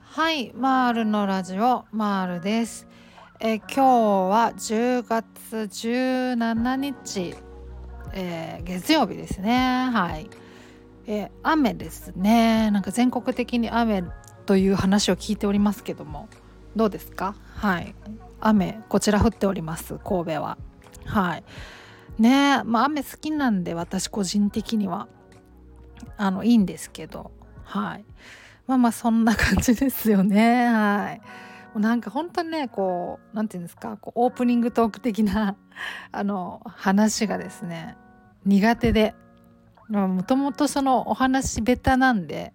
はいマールのラジオマールです。え今日は10月17日、えー、月曜日ですね。はい。え、雨ですね。なんか全国的に雨という話を聞いておりますけどもどうですか？はい。雨こちら降っております神戸は。はい。ね。まあ雨好きなんで私個人的には。あのいいんですけど。はい。まあまあそんな感じですよね。はい。もうなんか本当にねこう何て言うんですかこうオープニングトーク的な あの話がですね苦手で。もともとそのお話ベタなんで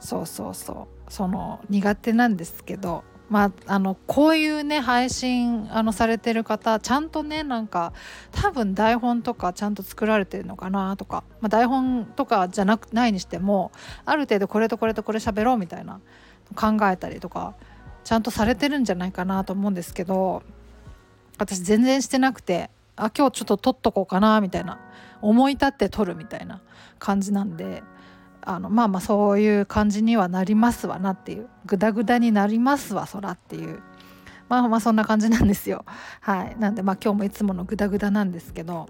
そうそうそうその苦手なんですけど。まあ、あのこういうね配信あのされてる方ちゃんとねなんか多分台本とかちゃんと作られてるのかなとか、まあ、台本とかじゃなくないにしてもある程度これとこれとこれ喋ろうみたいな考えたりとかちゃんとされてるんじゃないかなと思うんですけど私全然してなくてあ今日ちょっと撮っとこうかなみたいな思い立って撮るみたいな感じなんであのまあまあそういう感じにはなりますわなっていう。グダグダになりますわそらっていう。まあまあそんな感じなんですよ。はい。なんでまあ今日もいつものグダグダなんですけど。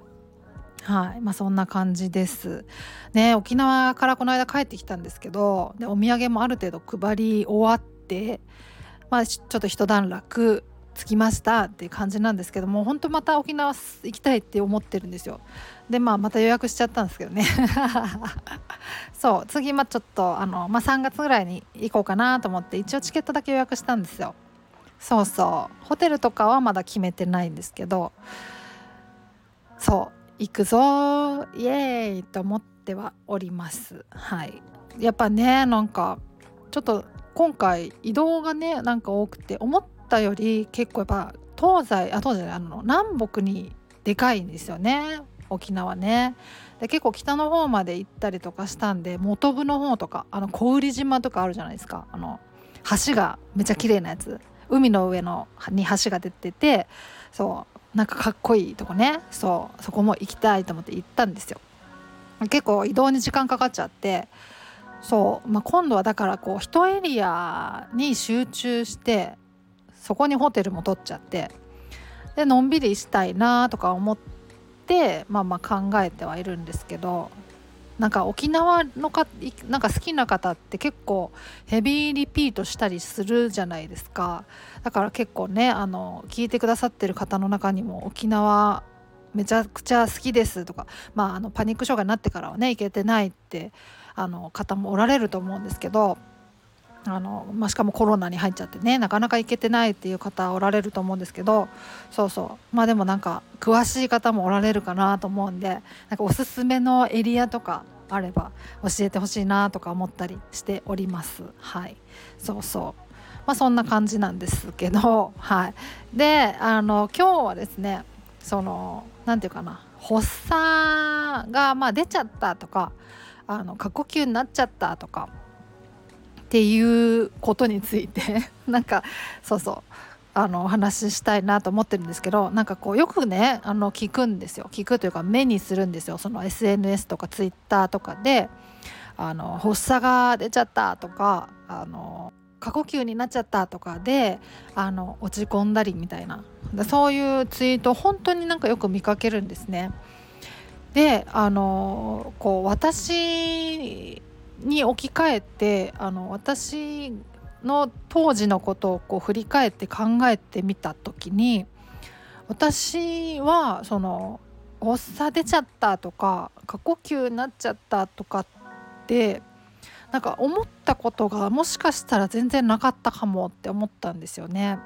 はい。まあそんな感じです。ね沖縄からこの間帰ってきたんですけど。でお土産もある程度配り終わって。まあちょっと一段落。着きましたっていう感じなんですけども本当また沖縄行きたいって思ってるんですよ。でまあまた予約しちゃったんですけどね。そう次まあちょっとあの、まあ、3月ぐらいに行こうかなと思って一応チケットだけ予約したんですよ。そうそう。ホテルとかはまだ決めてないんですけど。そう行くぞイエーイと思ってはおります。はい。やっぱねなんかちょっと今回移動がねなんか多くて思ったより結構やっぱ東西あ東西あの南北にでかいんですよね。沖縄ね。で結構北の方まで行ったりとかしたんで本部の方とかあの小売島とかあるじゃないですか。あの橋がめちゃ綺麗なやつ。海の上のに橋が出ててそうなんかかっこいいとこね。そうそこも行きたいと思って行ったんですよ。結構移動に時間かかっちゃってそう、まあ、今度はだからこう一エリアに集中してそこにホテルも取っちゃってでのんびりしたいなとか思ってまあまあ考えてはいるんですけどなんか沖縄のかなんか好きな方って結構ヘビーリピートしたりするじゃないですか。だから結構ねあの聞いてくださってる方の中にも沖縄めちゃくちゃ好きですとか、まあ、あのパニック障害になってからはね行けてないってあの方もおられると思うんですけどあの、まあ、しかもコロナに入っちゃってねなかなか行けてないっていう方おられると思うんですけどそうそう。まあでもなんか詳しい方もおられるかなと思うんでなんかおすすめのエリアとかあれば教えてほしいなとか思ったりしております。はい。そうそう。まあそんな感じなんですけど はい。であの今日はですねその何て言うかな発作がまあ出ちゃったとかあの過呼吸になっちゃったとかっていうことについて なんかそうそうあのお話ししたいなと思ってるんですけどなんかこうよくねあの聞くんですよ。聞くというか目にするんですよ。その SNS とか Twitter とかであの発作が出ちゃったとかあの過呼吸になっちゃったとかであの落ち込んだりみたいな。そういうツイート本当になんかよく見かけるんですね。であのこう私に置き換えてあの私の当時のことをこう振り返って考えてみた時に私はその発作出ちゃったとか過呼吸になっちゃったとかってなんか思ったことがもしかしたら全然なかったかもって思ったんですよね。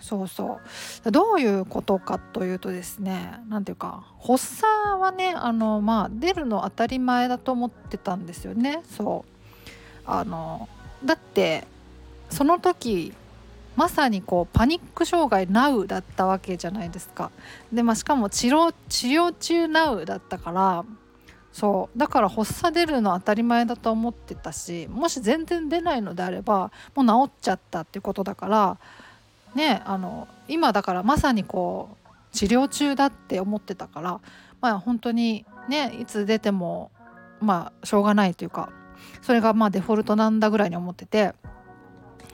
そうそう。どういうことかというとですね何ていうか発作はねあのまあ出るの当たり前だと思ってたんですよね。そう。あのだってその時まさにこうパニック障害ナウだったわけじゃないですか。で、まあ、しかも治療治療中ナウだったからそう。だから発作出るの当たり前だと思ってたしもし全然出ないのであればもう治っちゃったっていうことだからねあの今だからまさにこう治療中だって思ってたからまあ本当にねいつ出てもまあしょうがないというかそれがまあデフォルトなんだぐらいに思ってて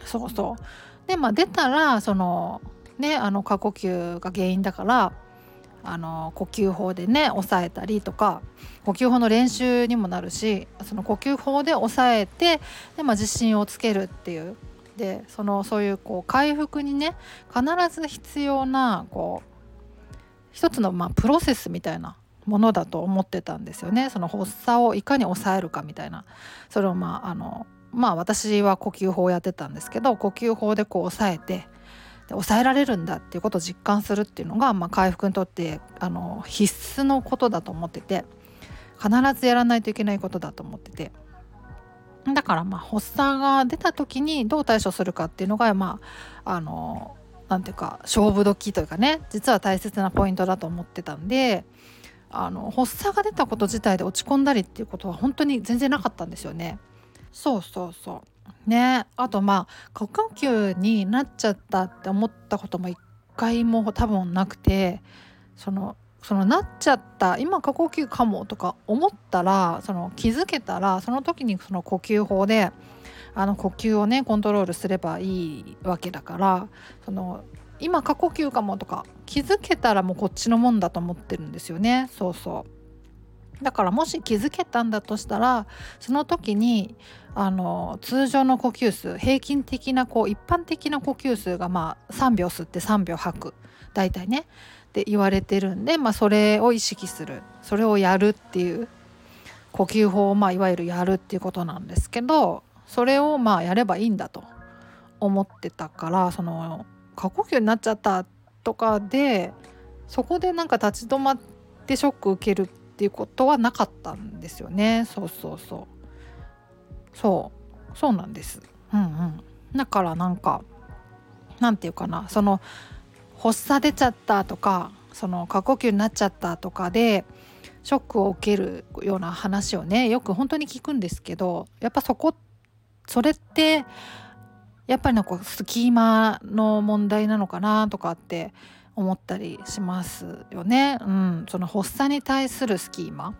そうそう。でまあ出たらそのねあの過呼吸が原因だからあの呼吸法でね抑えたりとか呼吸法の練習にもなるしその呼吸法で抑えてで、まあ、自信をつけるっていうでそのそういうこう回復にね必ず必要なこう一つのまあプロセスみたいなものだと思ってたんですよね。その発作をいかに抑えるかみたいな。それをまああのまあ私は呼吸法をやってたんですけど呼吸法でこう抑えて抑えられるんだっていうことを実感するっていうのが、まあ、回復にとってあの必須のことだと思ってて必ずやらないといけないことだと思ってて。だからまあ発作が出た時にどう対処するかっていうのがまああのなんていうか勝負時というかね実は大切なポイントだと思ってたんであの発作が出たこと自体で落ち込んだりっていうことは本当に全然なかったんですよね。そうそうそうねあとまあ過呼吸になっちゃったって思ったことも一回も多分なくてそのそのなっちゃった今過呼吸かもとか思ったらその気づけたらその時にその呼吸法であの呼吸をねコントロールすればいいわけだからその今過呼吸かもとか気づけたらもうこっちのもんだと思ってるんですよね。そうそう。だからもし気づけたんだとしたらその時にあの通常の呼吸数平均的なこう一般的な呼吸数がまあ3秒吸って3秒吐く。大体ね。って言われてるんで、まあ、それを意識するそれをやるっていう呼吸法をまあいわゆるやるっていうことなんですけどそれをまあやればいいんだと思ってたからその過呼吸になっちゃったとかでそこでなんか立ち止まってショック受けるっていうことはなかったんですよね。そうそうそう。そう。そうなんです。うんうん。だからなんかなんていうかなその発作出ちゃったとかその過呼吸になっちゃったとかでショックを受けるような話をねよく本当に聞くんですけどやっぱそこそれってやっぱりなんかスキーマの問題なのかなとかって思ったりしますよね。うん、その発作に対するスキーマ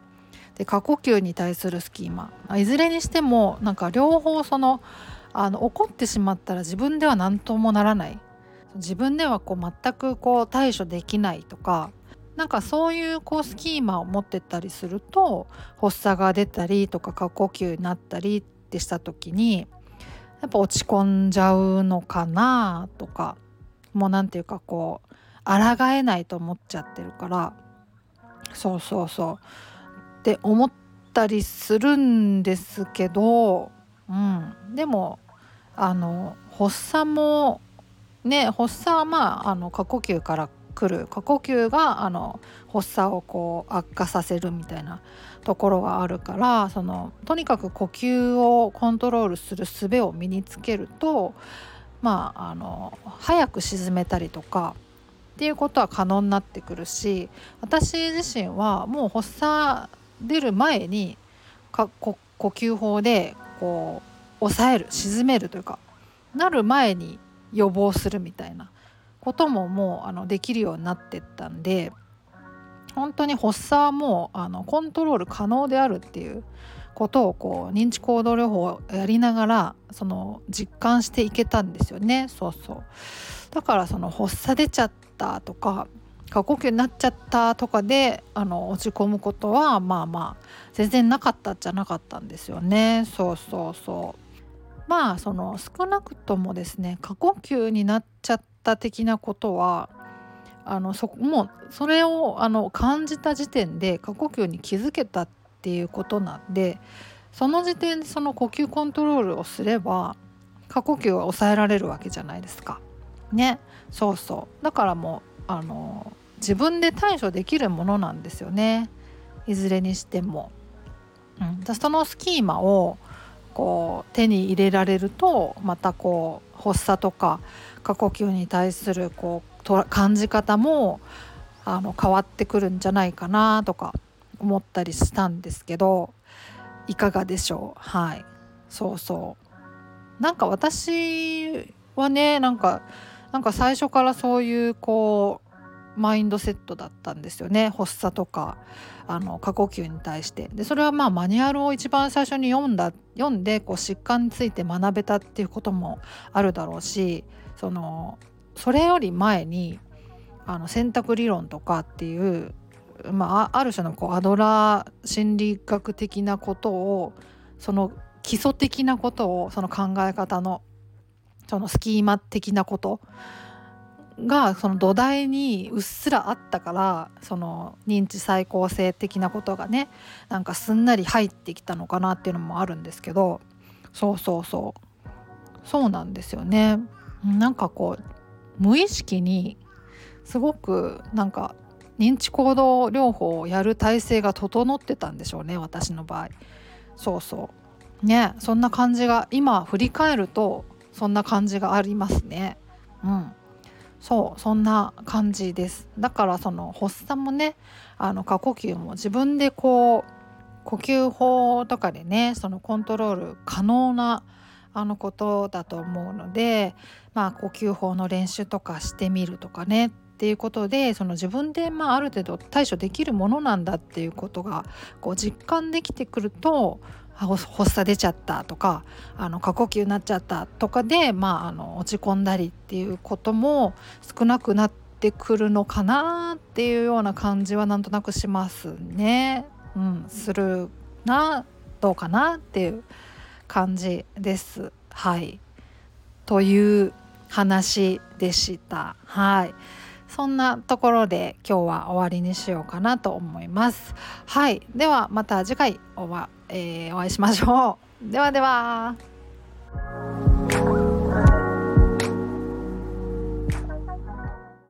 で過呼吸に対するスキーマいずれにしてもなんか両方そのあの怒ってしまったら自分では何ともならない自分ではこう全くこう対処できないとかなんかそういうこうスキーマを持ってったりすると発作が出たりとか過呼吸になったりってした時にやっぱ落ち込んじゃうのかなとかもう何て言うかこう抗えないと思っちゃってるからそうそうそう。って思ったりするんですけど、うん、でもあの発作もね発作はまああの過呼吸から来る。過呼吸があの発作をこう悪化させるみたいなところがあるからそのとにかく呼吸をコントロールする術を身につけるとまああの早く沈めたりとかっていうことは可能になってくるし私自身はもう発作出る前にか呼吸法でこう抑える沈めるというかなる前に予防するみたいなことももうあのできるようになってったんで本当に発作はもうあのコントロール可能であるっていうことをこう認知行動療法をやりながらその実感していけたんですよね。そうそう。だからその発作出ちゃったとか過呼吸になっちゃったとかであの落ち込むことはまあまあ全然なかったじゃなかったんですよね。そうそうそう。まあその少なくともですね過呼吸になっちゃった的なことはあのそもうそれをあの感じた時点で過呼吸に気づけたっていうことなんでその時点でその呼吸コントロールをすれば過呼吸は抑えられるわけじゃないですか。ねそうそうだからもうあの自分で対処できるものなんですよねいずれにしても。うん、そのスキーマをこう手に入れられるとまたこう発作とか過呼吸に対するこう感じ方もあの変わってくるんじゃないかなとか思ったりしたんですけどいかがでしょう？はい。そうそう。なんか私はねなんかなんか最初からそういうこうマインドセットだったんですよね。発作とかあの過呼吸に対して。でそれはまあマニュアルを一番最初に読んだ読んでこう疾患について学べたっていうこともあるだろうしそのそれより前にあの選択理論とかっていう、まあ、ある種のこうアドラー心理学的なことをその基礎的なことをその考え方のそのスキーマ的なことがその土台にうっすらあったからその認知再構成的なことがねなんかすんなり入ってきたのかなっていうのもあるんですけどそうそうそうそうなんですよね。なんかこう無意識にすごくなんか認知行動療法をやる体制が整ってたんでしょうね私の場合。そうそうねそんな感じが今振り返るとそんな感じがありますね。うんそうそんな感じです。だからその発作もねあの過呼吸も自分でこう呼吸法とかでねそのコントロール可能なあのことだと思うのでまあ呼吸法の練習とかしてみるとかねっていうことでその自分でまあある程度対処できるものなんだっていうことがこう実感できてくると発作出ちゃったとかあの過呼吸になっちゃったとかで、まあ、あの落ち込んだりっていうことも少なくなってくるのかなっていうような感じはなんとなくしますね。うん、するなどうかなっていう感じです。はいという話でした。はいそんなところで今日は終わりにしようかなと思います。はい。ではまた次回お,、えー、お会いしましょう。ではでは。